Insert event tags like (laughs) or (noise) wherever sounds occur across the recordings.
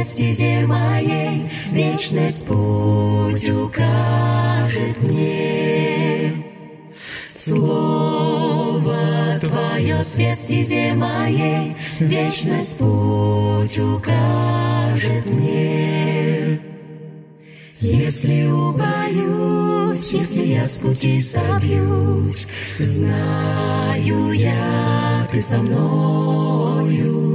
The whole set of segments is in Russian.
Свет стезе моей, Вечность путь укажет мне. Слово Твое свет стезе моей, Вечность путь укажет мне. Если убоюсь, если я с пути собьюсь, Знаю я, Ты со мною,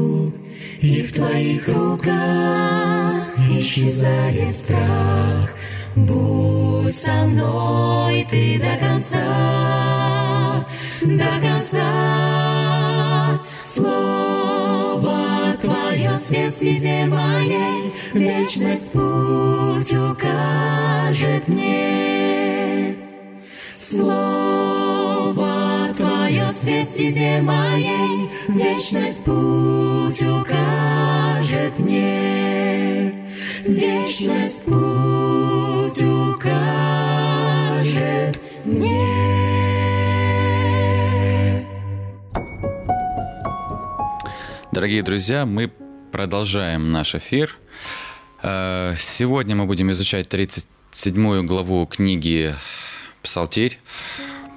И в Твоих руках исчезает страх. Будь со мной Ты до конца, до конца. Слово Твое свет стезе моей, Вечность путь укажет мне. Слово стезе моей, Вечность путь укажет мне. Вечность путь укажет мне. Дорогие друзья, мы продолжаем наш эфир. Э, Сегодня мы будем изучать 37 главу книги «Псалтирь».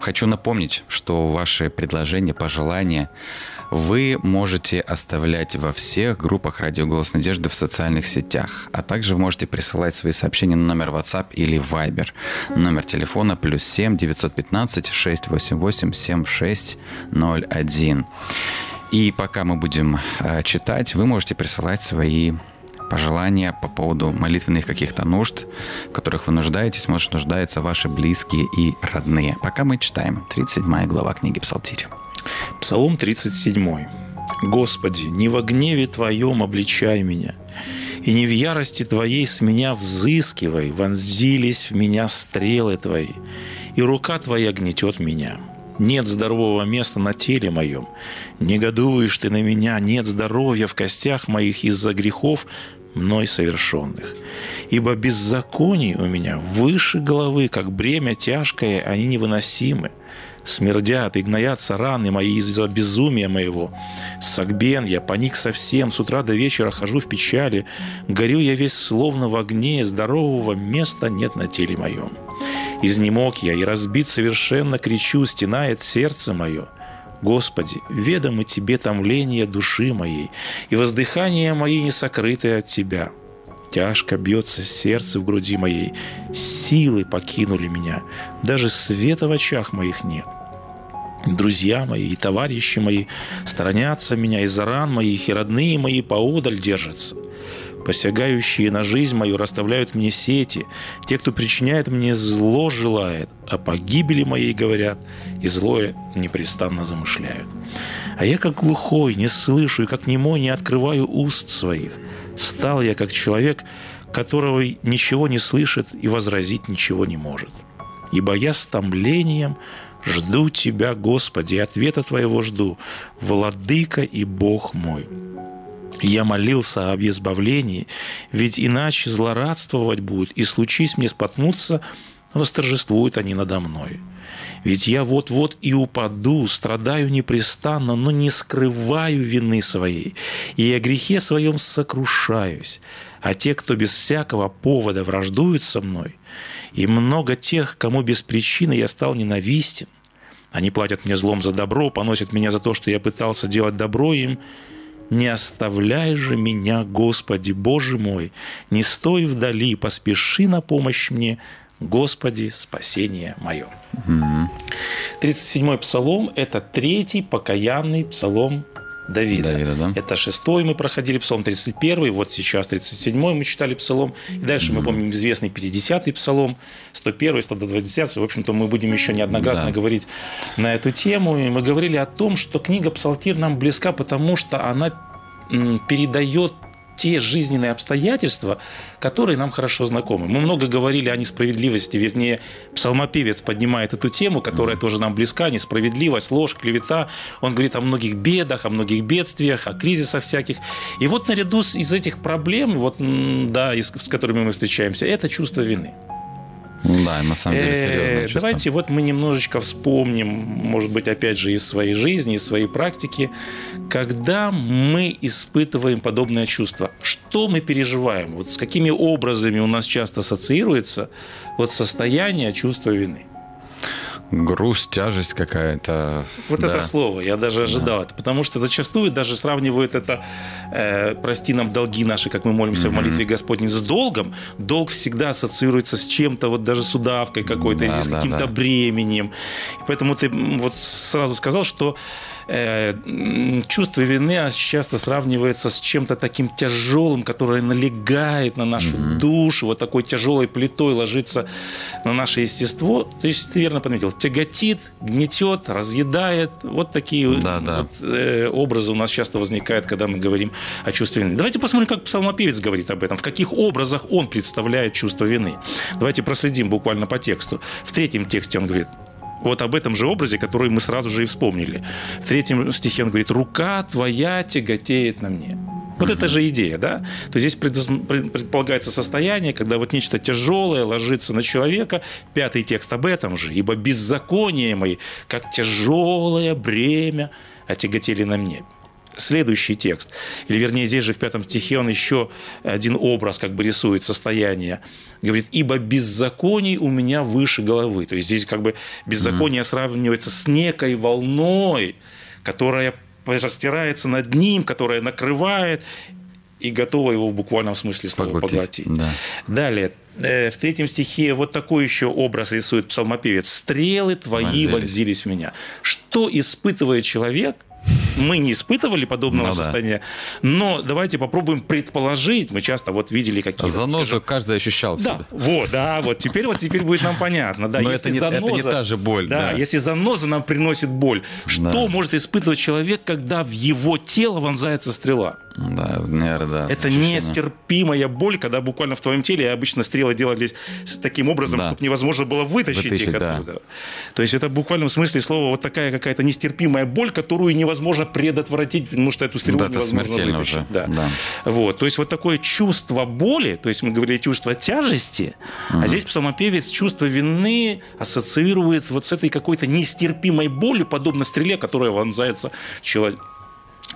Хочу напомнить, что ваши предложения, пожелания вы можете оставлять во всех группах «Радио Голос Надежды» в социальных сетях, а также вы можете присылать свои сообщения на номер WhatsApp или Viber. Номер телефона плюс 7 915 688 7601. И пока мы будем э, читать, вы можете присылать свои пожелания по поводу молитвенных каких-то нужд, в которых вы нуждаетесь, может, нуждаются ваши близкие и родные. Пока мы читаем 37 глава книги Псалтирь. Псалом 37. «Господи, не во гневе Твоем обличай меня, и не в ярости Твоей с меня взыскивай, вонзились в меня стрелы Твои, и рука Твоя гнетет меня. Нет здорового места на теле моем. Негодуешь Ты на меня, нет здоровья в костях моих из-за грехов мной совершенных. Ибо беззаконий у меня выше головы, как бремя тяжкое, они невыносимы смердят и гноятся раны мои из-за безумия моего. Согбен я, паник совсем, с утра до вечера хожу в печали, горю я весь словно в огне, здорового места нет на теле моем. Изнемог я и разбит совершенно кричу, стенает сердце мое. Господи, ведомы Тебе томление души моей, и воздыхание мои не сокрыты от Тебя. Тяжко бьется сердце в груди моей, силы покинули меня, даже света в очах моих нет. Друзья мои и товарищи мои сторонятся меня из-за ран моих, и родные мои поодаль держатся. Посягающие на жизнь мою расставляют мне сети. Те, кто причиняет мне зло, желает, о погибели моей говорят, и злое непрестанно замышляют. А я, как глухой, не слышу, и как немой не открываю уст своих. Стал я, как человек, которого ничего не слышит и возразить ничего не может. Ибо я с томлением жду Тебя, Господи, и ответа Твоего жду, Владыка и Бог мой. Я молился об избавлении, ведь иначе злорадствовать будет, и случись мне споткнуться, восторжествуют они надо мной. Ведь я вот-вот и упаду, страдаю непрестанно, но не скрываю вины своей, и о грехе своем сокрушаюсь. А те, кто без всякого повода враждуют со мной, и много тех, кому без причины я стал ненавистен, они платят мне злом за добро, поносят меня за то, что я пытался делать добро им, не оставляй же меня, Господи, Боже мой, не стой вдали, поспеши на помощь мне, Господи, спасение мое. 37-й псалом – это третий покаянный псалом Давида. Давида, да. Это шестой мы проходили псалом, 31 вот сейчас 37-й мы читали псалом. И дальше мы помним известный 50-й псалом, 101 120 В общем-то, мы будем еще неоднократно Да. говорить на эту тему. И мы говорили о том, что книга Псалтирь нам близка, потому что она передает те жизненные обстоятельства, которые нам хорошо знакомы. Мы много говорили о несправедливости, вернее, псалмопевец поднимает эту тему, которая тоже нам близка, несправедливость, ложь, клевета. Он говорит о многих бедах, о многих бедствиях, о кризисах всяких. И вот наряду с, из этих проблем, вот, да, из- с которыми мы встречаемся, это чувство вины. Да, на самом деле Э, серьезное чувство. Давайте вот мы немножечко вспомним, может быть, опять же, из своей жизни, из своей практики, когда мы испытываем подобное чувство. Что мы переживаем? Вот с какими образами у нас часто ассоциируется вот состояние чувства вины? Грусть, тяжесть какая-то. Вот да. это слово, я даже ожидал это, потому что зачастую даже сравнивают это, э, прости нам долги наши, как мы молимся в молитве Господней, с долгом. Долг всегда ассоциируется с чем-то, вот даже с удавкой какой-то, Да, или с да, каким-то да. бременем. И поэтому ты вот сразу сказал, что э, чувство вины часто сравнивается с чем-то таким тяжелым, которое налегает на нашу душу, вот такой тяжелой плитой ложится на наше естество. То есть ты верно подметил, тяготит, гнетет, разъедает. Вот такие Да, да. вот, э, образы у нас часто возникают, когда мы говорим о чувстве вины. Давайте посмотрим, как псалмопевец говорит об этом, в каких образах он представляет чувство вины. Давайте проследим буквально по тексту. В третьем тексте он говорит, вот об этом же образе, который мы сразу же и вспомнили. В третьем стихе он говорит, «Рука твоя тяготеет на мне». Вот это же идея, да? То есть здесь предполагается состояние, когда вот нечто тяжелое ложится на человека. Пятый текст об этом же. «Ибо беззаконие мои, как тяжелое бремя, отяготели на мне». Следующий текст, или вернее здесь же в пятом стихе он еще один образ как бы рисует состояние. Говорит, ибо беззаконий у меня выше головы. То есть здесь как бы беззаконие сравнивается с некой волной, которая простирается над ним, которая накрывает и готова его в буквальном смысле слова Поглотить, поглотить. да. Далее, э, в третьем стихе вот такой еще образ рисует псалмопевец. «Стрелы твои Вонзились. вонзились в меня». Что испытывает человек, мы не испытывали подобного Ну да. состояния, но давайте попробуем предположить. Мы часто вот видели какие-то... Занозу скажем, каждый ощущал да, себе. вот, да, вот теперь вот теперь будет нам понятно. Да, Но если это не- это не заноза- та же боль, да. если заноза нам приносит боль, что Да. может испытывать человек, когда в его тело вонзается стрела? Да, наверное, да. Это ощущение. нестерпимая боль, когда буквально в твоем теле обычно стрелы делались таким образом, Да. чтобы невозможно было вытащить, Вытащить, их да. оттуда. То есть это в буквальном смысле слова вот такая какая-то нестерпимая боль, которую невозможно предотвратить, потому что эту стрелу Да, это невозможно смертельно вытащить. уже, Да. да. Вот. То есть вот такое чувство боли, то есть мы говорили чувство тяжести, а здесь псалмопевец чувство вины ассоциирует вот с этой какой-то нестерпимой болью, подобно стреле, которая вонзается в человека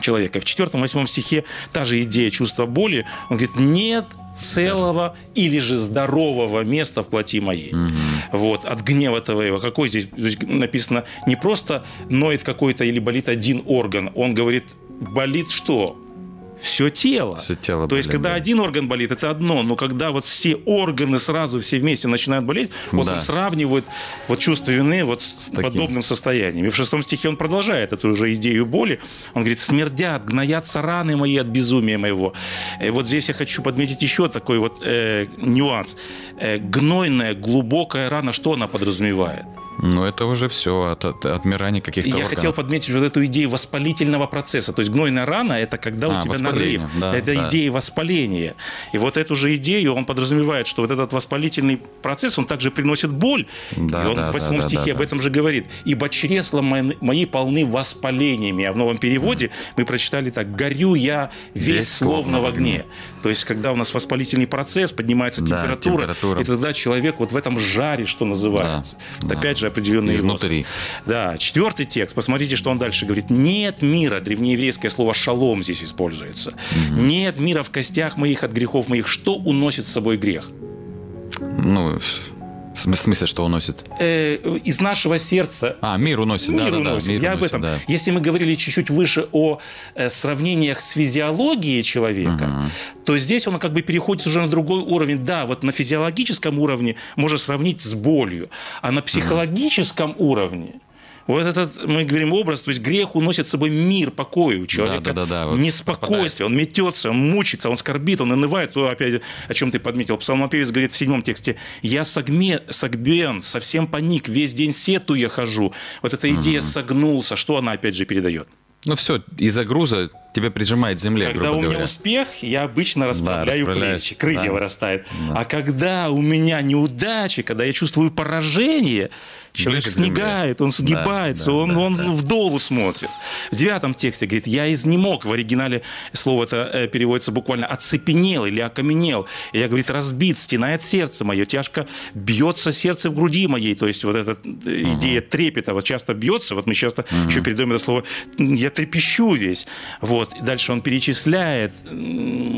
человека. В четвертом, восьмом стихе та же идея чувства боли. Он говорит, нет целого или же здорового места в плоти моей. Вот, от гнева твоего. Какой здесь, здесь написано, не просто ноет какой-то или болит один орган. Он говорит, болит что? Все тело. Всё тело То есть, болит, когда да. один орган болит, это одно, но когда вот все органы сразу все вместе начинают болеть, вот Да. он сравнивает вот чувство вины вот с, таким. подобным состоянием. И в шестом стихе он продолжает эту же идею боли. Он говорит, смердят, гноятся раны мои от безумия моего. И вот здесь я хочу подметить еще такой вот э, нюанс. Э, гнойная, глубокая рана, что она подразумевает? Ну, это уже все от, от отмирания каких-то я органов. хотел подметить вот эту идею воспалительного процесса. То есть гнойная рана – это когда А, у тебя нарыв. да, это да. идея воспаления. И вот эту же идею он подразумевает, что вот этот воспалительный процесс, он также приносит боль. Да, и он да, в восьмом да, стихе да, об этом же говорит. «Ибо чресла мои, мои полны воспалениями». А в новом переводе мы прочитали так «Горю я весь, Весь словно в огне». То есть, когда у нас воспалительный процесс, поднимается Да, температура, температура. и тогда человек вот в этом жаре, что называется. Да, Это да. опять же определенный Изнутри. возраст. Да, четвертый текст. Посмотрите, что он дальше говорит. Нет мира, древнееврейское слово шалом здесь используется. Нет мира в костях моих от грехов моих. Что уносит с собой грех? Ну, В см- смысле, что уносит? Э, из нашего сердца А, мир уносит, да, мир да, да, уносит. мир Я об уносит, этом. да. Если мы говорили чуть-чуть выше о э, сравнениях с физиологией человека, то здесь он как бы переходит уже на другой уровень. Да, вот на физиологическом уровне можно сравнить с болью, а на психологическом уровне вот этот, мы говорим, образ, то есть грех уносит с собой мир покоя у человека. да, да, да, вот неспокойствие, он метется, он мучится, он скорбит, он унывает. То опять, о чем ты подметил, псалмопевец говорит в седьмом тексте, «Я согме, согбен, совсем паник, весь день сетуя хожу». Вот эта идея «согнулся», что она опять же передает? Ну все, из-за груза тебя прижимает к земле, Когда грубо у меня говоря. успех, я обычно расправляю расправляешь, плечи, крылья да. вырастают. А когда у меня неудачи, когда я чувствую поражение, человек Ближе снегает, он сгибается, да, он, да, он да. в долу смотрит. В девятом тексте говорит, я изнемог. В оригинале слово это э, переводится буквально оцепенел или окаменел. И я, говорит, разбит, стенает сердце мое, тяжко бьется сердце в груди моей. То есть вот эта э, идея трепета вот часто бьется. Вот мы часто еще передаем это слово, я трепещу весь. Вот. И дальше он перечисляет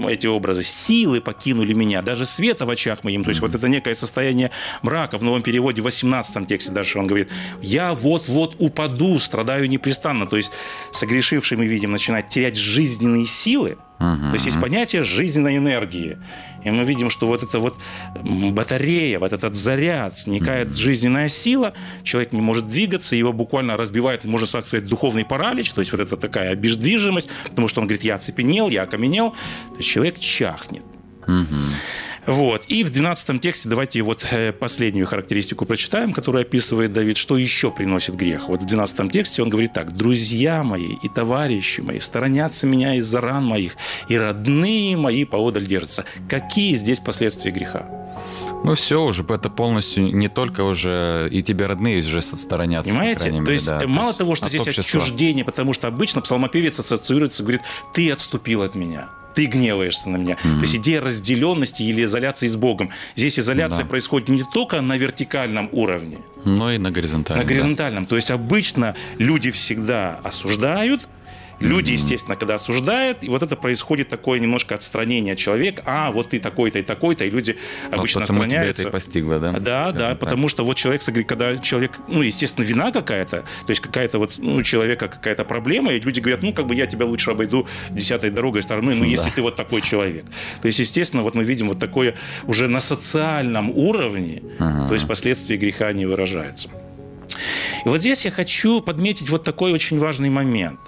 эти образы. Силы покинули меня, даже света в очах моим. То есть вот это некое состояние мрака. В новом переводе, в 18 тексте дальше он говорит, я вот-вот упаду, страдаю непрестанно. То есть согрешивший, мы видим, начинает терять жизненные силы. То есть есть понятие жизненной энергии. И мы видим, что вот эта вот батарея, вот этот заряд, сникает жизненная сила, человек не может двигаться, его буквально разбивает, можно так сказать, духовный паралич, то есть вот это такая обездвижимость, потому что он говорит, я оцепенел, я окаменел, то есть человек чахнет. Вот. И в 12 тексте давайте вот э, последнюю характеристику прочитаем, которую описывает Давид, что еще приносит грех. Вот в 12 тексте он говорит так. «Друзья мои и товарищи мои сторонятся меня из-за ран моих, и родные мои поодаль держатся». Какие здесь последствия греха? Ну все, уже это полностью не только уже и тебе родные уже сторонятся. по Понимаете? крайней То мере, есть да. э, мало есть того, что здесь общества. отчуждение, потому что обычно псалмопевец ассоциируется, говорит, ты отступил от меня. Ты гневаешься на меня. То есть идея разделенности или изоляции с Богом. Здесь изоляция Да. происходит не только на вертикальном уровне, Ну и на горизонтальном. на да. горизонтальном. То есть обычно люди всегда осуждают. Люди, естественно, когда осуждают, и вот это происходит такое немножко отстранение от человека. А, вот ты такой-то и такой-то, и люди Вот обычно тебя отстраняются. это и постигло, да? Да, да, Скажем так. потому что вот человек, когда человек, ну, естественно, вина какая-то, то есть какая-то вот, ну, у человека какая-то проблема, и люди говорят, ну, как бы я тебя лучше обойду десятой дорогой стороной, ну, если ты вот такой человек. То есть, естественно, вот мы видим вот такое уже на социальном уровне, то есть последствия греха не выражаются. И вот здесь я хочу подметить вот такой очень важный момент.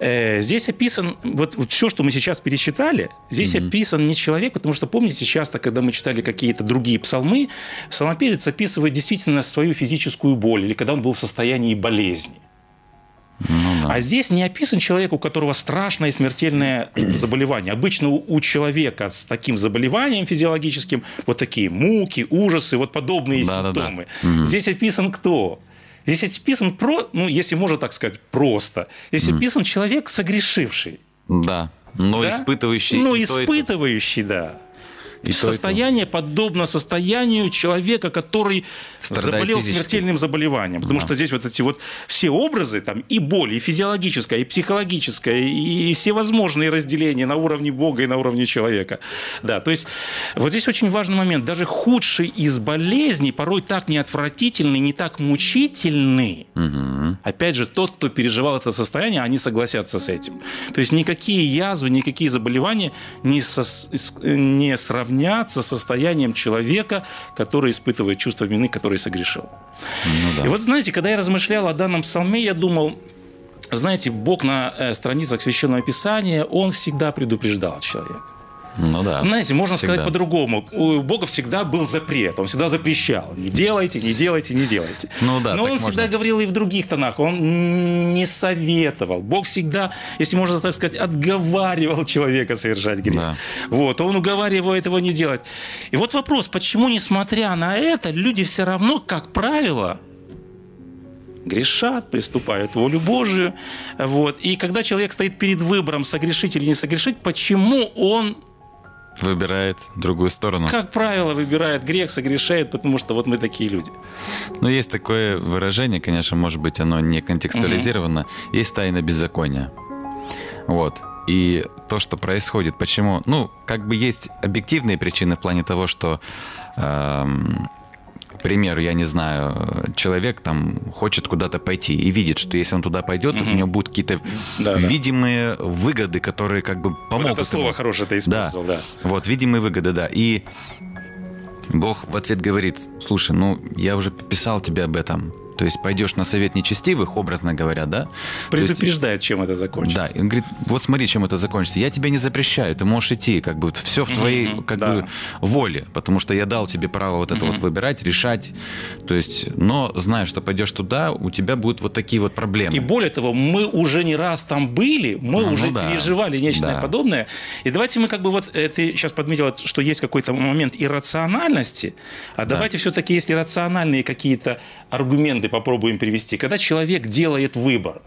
Э, Здесь описан, вот, все, что мы сейчас перечитали, здесь описан не человек, потому что, помните, часто, когда мы читали какие-то другие псалмы, псалмопевец описывает действительно свою физическую боль, или когда он был в состоянии болезни. Ну да. А здесь не описан человек, у которого страшное смертельное (clears throat) заболевание. Обычно у, у человека с таким заболеванием физиологическим вот такие муки, ужасы, вот подобные Да-да-да. симптомы. Здесь описан кто? Здесь описан, про, ну, если можно так сказать, просто. Здесь описан человек, согрешивший. Да. Но да? испытывающий. Ну, и то. испытывающий, да. И то, и то. Состояние подобно состоянию человека, который Страдает заболел физически. смертельным заболеванием. Потому что здесь вот эти вот все образы, там и боль, и физиологическая, и психологическая, и всевозможные разделения на уровне Бога и на уровне человека. Да, то есть вот здесь очень важный момент. Даже худший из болезней порой так неотвратительный, не так мучительный. Опять же, тот, кто переживал это состояние, они согласятся с этим. То есть никакие язвы, никакие заболевания не, сос- с- не сравнятся с состоянием человека, который испытывает чувство вины, который согрешил. Ну да. И вот знаете, когда я размышлял о данном псалме, я думал, знаете, Бог на э, страницах Священного Писания, Он всегда предупреждал человека. Ну да. Знаете, можно Всегда. сказать по-другому. У Бога всегда был запрет. Он всегда запрещал. Не делайте, не делайте, не делайте. Ну да, Но он всегда можно. говорил и в других тонах. Он не советовал. Бог всегда, если можно так сказать, отговаривал человека совершать грех. Да. Вот, он уговаривал этого не делать. И вот вопрос, почему, несмотря на это, люди все равно, как правило, грешат, приступают в волю Божию. Вот. И когда человек стоит перед выбором, согрешить или не согрешить, почему он Выбирает другую сторону. как правило, выбирает грех, согрешает, потому что вот мы такие люди. Ну, есть такое выражение, конечно, может быть, оно не контекстуализировано. Есть тайна беззакония. Вот. И то, что происходит, почему... Ну, как бы есть объективные причины в плане того, что эм, к примеру, я не знаю, человек там хочет куда-то пойти и видит, что если он туда пойдет, у него будут какие-то Да, да. видимые выгоды, которые как бы Вот помогут. это слово ему. хорошее ты использовал, да. Вот, видимые выгоды, да. И Бог в ответ говорит, слушай, ну, я уже писал тебе об этом. То есть пойдешь на совет нечестивых, образно говоря, да? То есть- Предупреждает, чем это закончится. да, и он говорит, вот смотри, чем это закончится. Я тебя не запрещаю, ты можешь идти, как бы все в твоей Мгм, как да. бы воле, потому что я дал тебе право вот это вот выбирать, решать. То есть, но зная, что пойдешь туда, у тебя будут вот такие вот проблемы. И более того, мы уже не раз там были, мы Ну, уже ну да. переживали нечто Да. подобное. И давайте мы как бы вот, э, ты сейчас подметил, что есть какой-то момент иррациональности, а давайте все-таки, если рациональные какие-то аргументы попробуем привести. Когда человек делает выбор,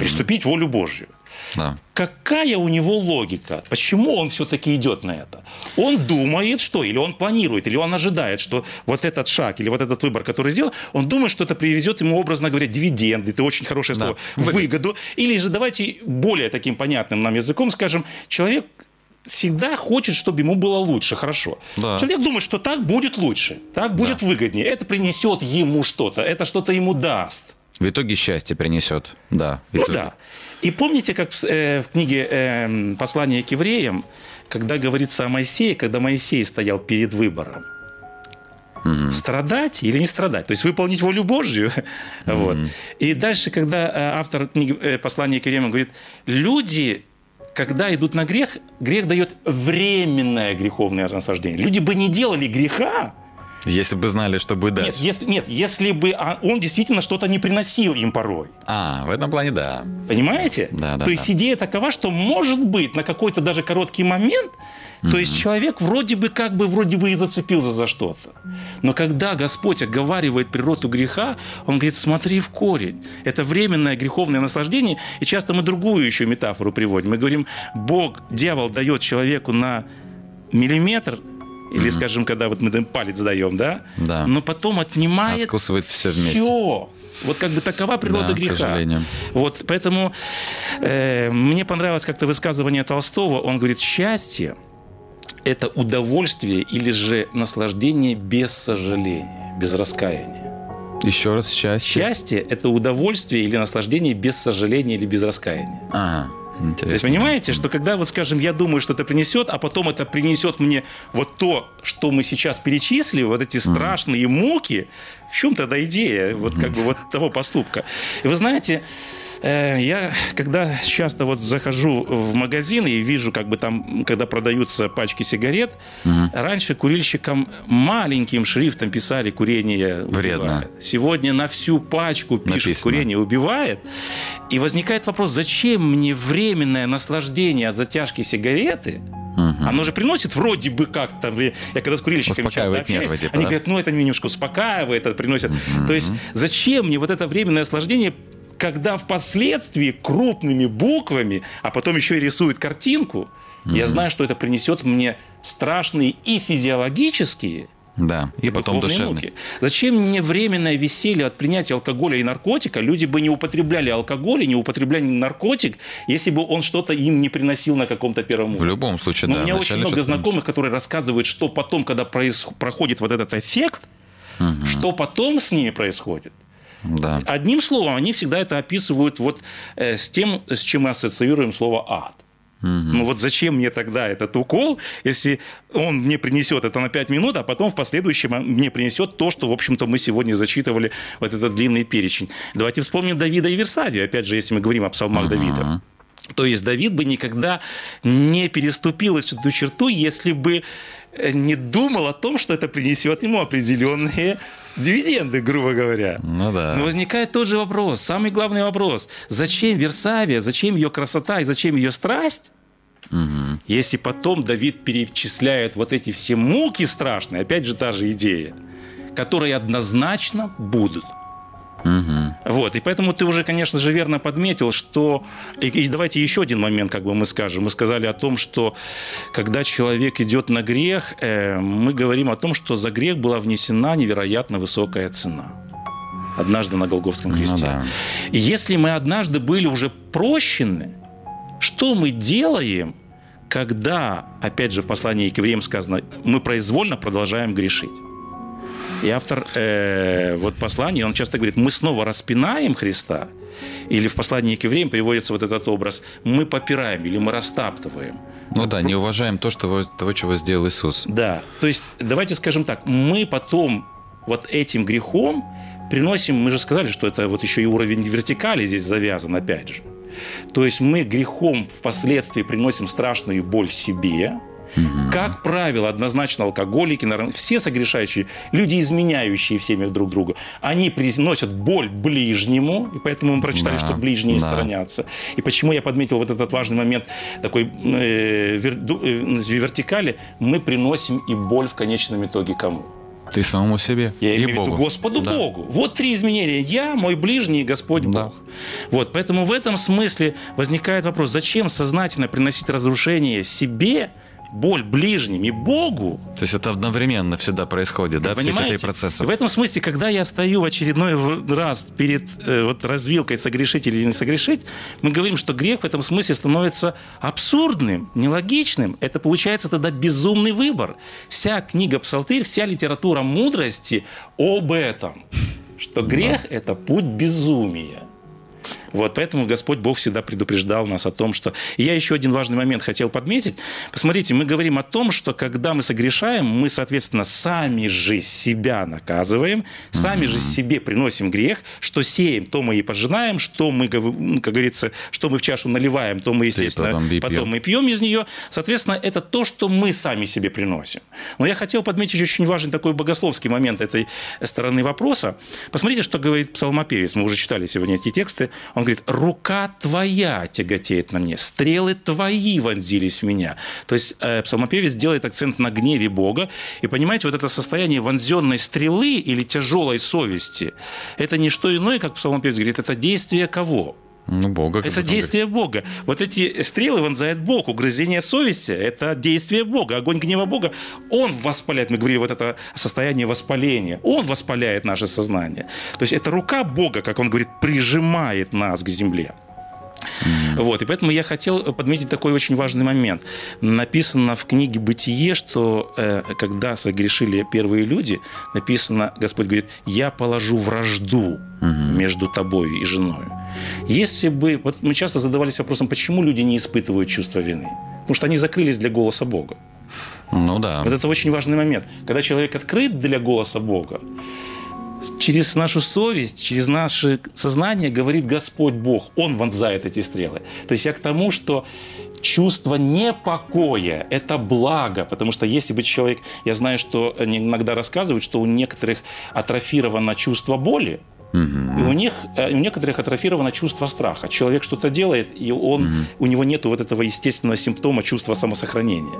приступить волю Божью, Да. какая у него логика? Почему он все-таки идет на это? Он думает, что, или он планирует, или он ожидает, что вот этот шаг или вот этот выбор, который сделал, он думает, что это привезет ему, образно говоря, дивиденды, это очень хорошее Да. слово, выгоду. Или же давайте более таким понятным нам языком скажем, человек всегда хочет, чтобы ему было лучше, хорошо. Да. Человек думает, что так будет лучше, так будет выгоднее, это принесет ему что-то, это что-то ему даст. В итоге счастье принесет. Да. Ну да. И помните, как в, э, в книге э, «Послание к евреям», когда говорится о Моисее, когда Моисей стоял перед выбором, страдать или не страдать, то есть выполнить волю Божью. (laughs) Вот. И дальше, когда э, автор книги э, «Послание к евреям» говорит, люди, когда идут на грех, грех дает временное греховное наслаждение. Люди бы не делали греха, Если бы знали, что будет дальше. нет, если, нет, если бы а, он действительно что-то не приносил им порой. А, в этом плане да. Понимаете? Да, да, то есть да. идея такова, что может быть на какой-то даже короткий момент, то есть человек вроде бы как бы вроде бы и зацепился за что-то. Но когда Господь оговаривает природу греха, Он говорит, смотри в корень. Это временное греховное наслаждение. И часто мы другую еще метафору приводим. Мы говорим, Бог, дьявол дает человеку на миллиметр, или, скажем, когда вот мы палец даем, да? Да. Но потом отнимает Откусывает всё вместе. всё. Вот как бы такова природа Да, к греха. сожалению. Вот, поэтому э, мне понравилось как-то высказывание Толстого. Он говорит, счастье – это удовольствие или же наслаждение без сожаления, без раскаяния. Еще раз счастье. Счастье – это удовольствие или наслаждение без сожаления или без раскаяния. Ага, интересно. То есть понимаете, что когда вот, скажем, я думаю, что это принесет, а потом это принесет мне вот то, что мы сейчас перечислили, вот эти страшные муки, в чем тогда идея вот как бы вот того поступка? И вы знаете, я когда часто вот захожу в магазин и вижу, как бы там, когда продаются пачки сигарет, раньше курильщикам маленьким шрифтом писали курение Вредно. убивает. Сегодня на всю пачку пишут Написано. курение убивает. И возникает вопрос, зачем мне временное наслаждение от затяжки сигареты? Оно же приносит вроде бы как-то... Я когда с курильщиками часто общаюсь, нервы, типа, они да? говорят, ну это немножко успокаивает, это приносит... То есть зачем мне вот это временное наслаждение, когда впоследствии крупными буквами, а потом еще и рисует картинку, я знаю, что это принесет мне страшные и физиологические, Да, и потом муки. Зачем мне временное веселье от принятия алкоголя и наркотика? Люди бы не употребляли алкоголь и не употребляли наркотик, если бы он что-то им не приносил на каком-то первом В уровне. любом случае, Но да. у меня очень много знакомых, которые рассказывают, что потом, когда проис- проходит вот этот эффект, что потом с ними происходит. Да. Одним словом, они всегда это описывают вот э, с тем, с чем мы ассоциируем слово ад. Ну вот зачем мне тогда этот укол, если он мне принесет это на 5 минут, а потом в последующем мне принесет то, что, в общем-то, мы сегодня зачитывали вот этот длинный перечень. Давайте вспомним Давида и Версавию, опять же, если мы говорим о псалмах Давида. То есть Давид бы никогда не переступил эту черту, если бы не думал о том, что это принесет ему определенные дивиденды, грубо говоря. Ну да. Но возникает тот же вопрос, самый главный вопрос. Зачем Версавия, зачем ее красота и зачем ее страсть? Если потом Давид перечисляет вот эти все муки страшные, опять же та же идея, которые однозначно будут. Вот, и поэтому ты уже, конечно же, верно подметил, что... И, и давайте еще один момент, как бы мы скажем. Мы сказали о том, что когда человек идет на грех, э, мы говорим о том, что за грех была внесена невероятно высокая цена. Однажды на Голговском кресте. Ну да. И если мы однажды были уже прощены, что мы делаем, когда, опять же, в послании к евреям сказано, мы произвольно продолжаем грешить? И автор э, вот послания, он часто говорит, мы снова распинаем Христа, или в послании к евреям приводится вот этот образ, мы попираем или мы растаптываем. Ну да, не уважаем то, что, того, чего сделал Иисус. Да, то есть давайте скажем так, мы потом вот этим грехом приносим, мы же сказали, что это вот еще и уровень вертикали здесь завязан, опять же. То есть мы грехом впоследствии приносим страшную боль себе, Угу. Как правило, однозначно алкоголики, все согрешающие, люди, изменяющие всеми друг другу, они приносят боль ближнему, и поэтому мы прочитали, да, что ближние да. сторонятся. И почему я подметил вот этот важный момент такой э, вер, э, вертикали, мы приносим и боль в конечном итоге кому? Ты самому себе. Я и имею в виду Господу да. Богу. Вот три изменения. Я, мой ближний и Господь да. Бог. Вот, поэтому в этом смысле возникает вопрос, зачем сознательно приносить разрушение себе, боль ближним и Богу. То есть это одновременно всегда происходит, да, все эти три процесса? В этом смысле, когда я стою в очередной раз перед э, вот, развилкой согрешить или не согрешить, мы говорим, что грех в этом смысле становится абсурдным, нелогичным. Это получается тогда безумный выбор. Вся книга Псалтырь, вся литература мудрости об этом, что грех – это путь безумия. Вот, поэтому Господь Бог всегда предупреждал нас о том, что... И я еще один важный момент хотел подметить. Посмотрите, мы говорим о том, что когда мы согрешаем, мы, соответственно, сами же себя наказываем, сами mm-hmm. же себе приносим грех, что сеем, то мы и пожинаем, что мы, как говорится, что мы в чашу наливаем, то мы, естественно, потом, потом мы пьем из нее. Соответственно, это то, что мы сами себе приносим. Но я хотел подметить очень важный такой богословский момент этой стороны вопроса. Посмотрите, что говорит псалмопевец. Мы уже читали сегодня эти тексты. Он говорит, рука твоя тяготеет на мне, стрелы твои вонзились в меня. То есть э, псалмопевец делает акцент на гневе Бога. И понимаете, вот это состояние вонзенной стрелы или тяжелой совести, это не что иное, как псалмопевец говорит, это действие кого? Ну, Бога. Это действие говорит. Бога. Вот эти стрелы вонзает Бог. Угрызение совести – это действие Бога. Огонь гнева Бога, Он воспаляет. Мы говорили, вот это состояние воспаления. Он воспаляет наше сознание. То есть это рука Бога, как Он говорит, прижимает нас к земле. Mm-hmm. Вот, и поэтому я хотел подметить такой очень важный момент. Написано в книге «Бытие», что э, когда согрешили первые люди, написано, Господь говорит, «Я положу вражду mm-hmm. между тобой и женой». Если бы... Вот мы часто задавались вопросом, почему люди не испытывают чувство вины? Потому что они закрылись для голоса Бога. Ну да. Вот это очень важный момент. Когда человек открыт для голоса Бога, через нашу совесть, через наше сознание говорит Господь Бог. Он вонзает эти стрелы. То есть я к тому, что чувство непокоя – это благо, потому что если бы человек, я знаю, что иногда рассказывают, что у некоторых атрофировано чувство боли, Угу. И у них, э, у некоторых атрофировано чувство страха. Человек что-то делает, и он, угу. у него нет вот этого естественного симптома чувства самосохранения.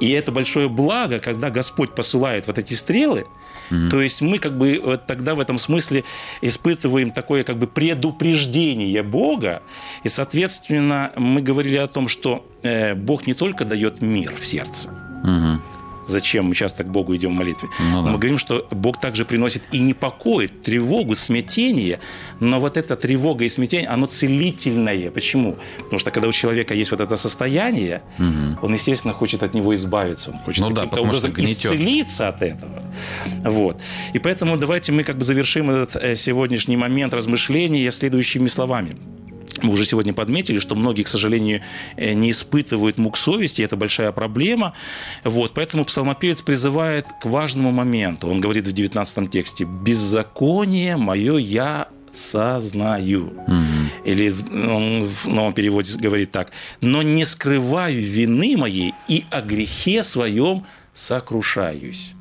И это большое благо, когда Господь посылает вот эти стрелы, mm То есть мы как бы вот тогда в этом смысле испытываем такое как бы предупреждение Бога, и, соответственно, мы говорили о том, что э, Бог не только дает мир в сердце, mm зачем мы часто к Богу идем в молитве. Ну, да. Мы говорим, что Бог также приносит и непокой, тревогу, смятение, но вот эта тревога и смятение, оно целительное. Почему? Потому что когда у человека есть вот это состояние, угу. он, естественно, хочет от него избавиться, он хочет ну, каким-то да, образом исцелиться от этого. Вот. И поэтому давайте мы как бы завершим этот э, сегодняшний момент размышления следующими словами. Мы уже сегодня подметили, что многие, к сожалению, э, не испытывают мук совести, это большая проблема. Вот, поэтому псалмопевец призывает к важному моменту. Он говорит в 19 тексте «Беззаконие мое я сознаю». Угу. Или он в новом переводе говорит так «Но не скрываю вины моей и о грехе своем сокрушаюсь».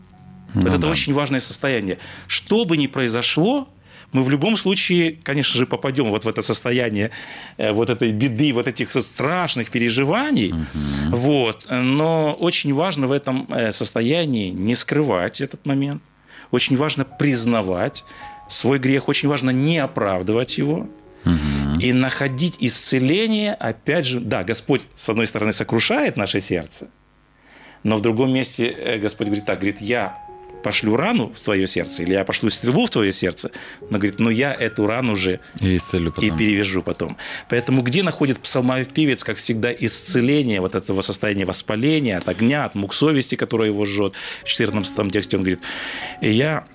Ну, вот да. это очень важное состояние. Что бы ни произошло, мы в любом случае, конечно же, попадем вот в это состояние э, вот этой беды, вот этих страшных переживаний. Угу. Вот. Но очень важно в этом э, состоянии не скрывать этот момент. Очень важно признавать свой грех. Очень важно не оправдывать его. Угу. И находить исцеление, опять же, да, Господь, с одной стороны, сокрушает наше сердце, но в другом месте э, Господь говорит так, говорит, я пошлю рану в твое сердце, или я пошлю стрелу в твое сердце, но говорит, но я эту рану же И исцелю и потом. перевяжу потом. Поэтому где находит псалмопевец, как всегда, исцеление вот этого состояния воспаления от огня, от мук совести, которая его жжет? В 14 тексте он говорит, «И я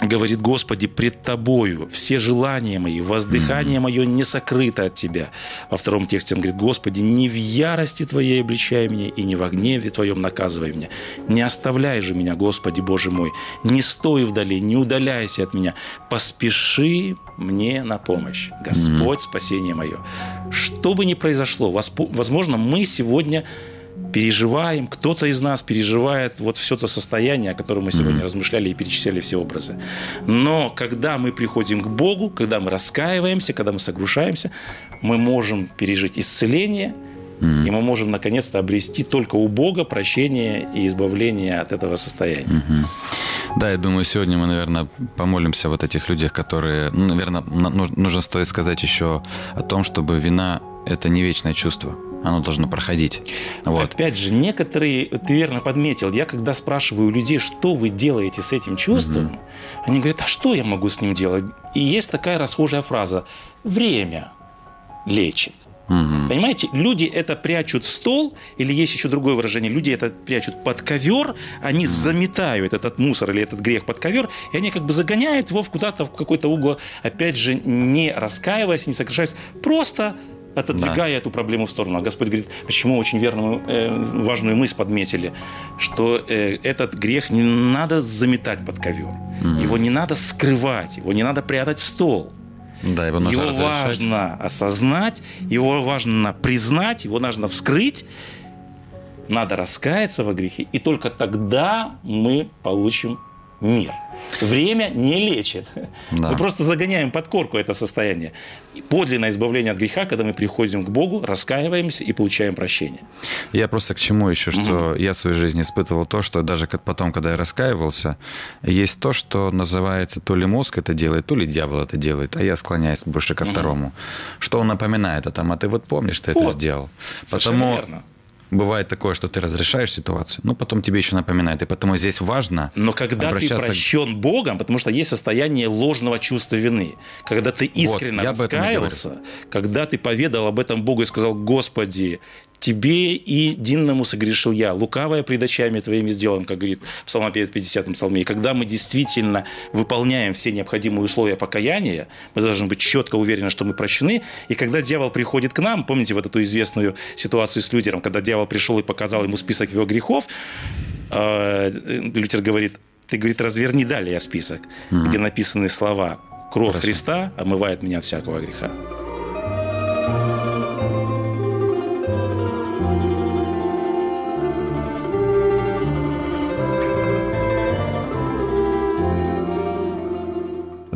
говорит, Господи, пред Тобою все желания мои, воздыхание мое не сокрыто от Тебя. Во втором тексте он говорит, Господи, не в ярости Твоей обличай меня и не в гневе Твоем наказывай меня. Не оставляй же меня, Господи, Боже мой, не стой вдали, не удаляйся от меня. Поспеши мне на помощь, Господь, спасение мое. Что бы ни произошло, возможно, мы сегодня переживаем, кто-то из нас переживает вот все то состояние, о котором мы сегодня размышляли и перечисляли все образы. Но когда мы приходим к Богу, когда мы раскаиваемся, когда мы согрушаемся, мы можем пережить исцеление, и мы можем наконец-то обрести только у Бога прощение и избавление от этого состояния. Да, я думаю, сегодня мы, наверное, помолимся вот этих людях, которые, ну, наверное, на- ну- нужно стоит сказать еще о том, чтобы вина – это не вечное чувство. Оно должно проходить. Вот. Опять же, некоторые, ты верно подметил, я когда спрашиваю людей, что вы делаете с этим чувством, они говорят, а что я могу с ним делать? И есть такая расхожая фраза «время лечит». Понимаете, люди это прячут в стол, или есть еще другое выражение, люди это прячут под ковер, они заметают этот мусор или этот грех под ковер, и они как бы загоняют его куда-то в какой-то угол, опять же, не раскаиваясь, не сокрушаясь, просто отодвигая эту проблему в сторону. А Господь говорит, почему очень верную, э, важную мысль подметили, что э, этот грех не надо заметать под ковер, его не надо скрывать, его не надо прятать в стол. Да, его нужно Его разрешать. важно осознать, его важно признать, его нужно вскрыть. Надо раскаяться во грехе, и только тогда мы получим мир. Время не лечит. Да. Мы просто загоняем под корку это состояние. И подлинное избавление от греха, когда мы приходим к Богу, раскаиваемся и получаем прощение. Я просто к чему еще, что я в своей жизни испытывал то, что даже потом, когда я раскаивался, есть то, что называется то ли мозг это делает, то ли дьявол это делает, а я склоняюсь больше ко второму. Что он напоминает о том, а ты вот помнишь, ты это Вот. сделал. Совершенно Потому верно. Бывает такое, что ты разрешаешь ситуацию, но потом тебе еще напоминает. И потому здесь важно Но когда ты обращаться к- прощен Богом, потому что есть состояние ложного чувства вины, когда ты искренне говорю. раскаялся, когда ты поведал об этом Богу и сказал, Господи, Тебе и единому согрешил я, лукавое пред очами Твоими сделан, как говорит в 50-м псалме. И когда мы действительно выполняем все необходимые условия покаяния, мы должны быть четко уверены, что мы прощены. И когда дьявол приходит к нам, помните вот эту известную ситуацию с Лютером, когда дьявол пришел и показал ему список его грехов, э, Лютер говорит, ты, говорит, разверни далее список, где написаны слова «Кровь Христа омывает меня от всякого греха».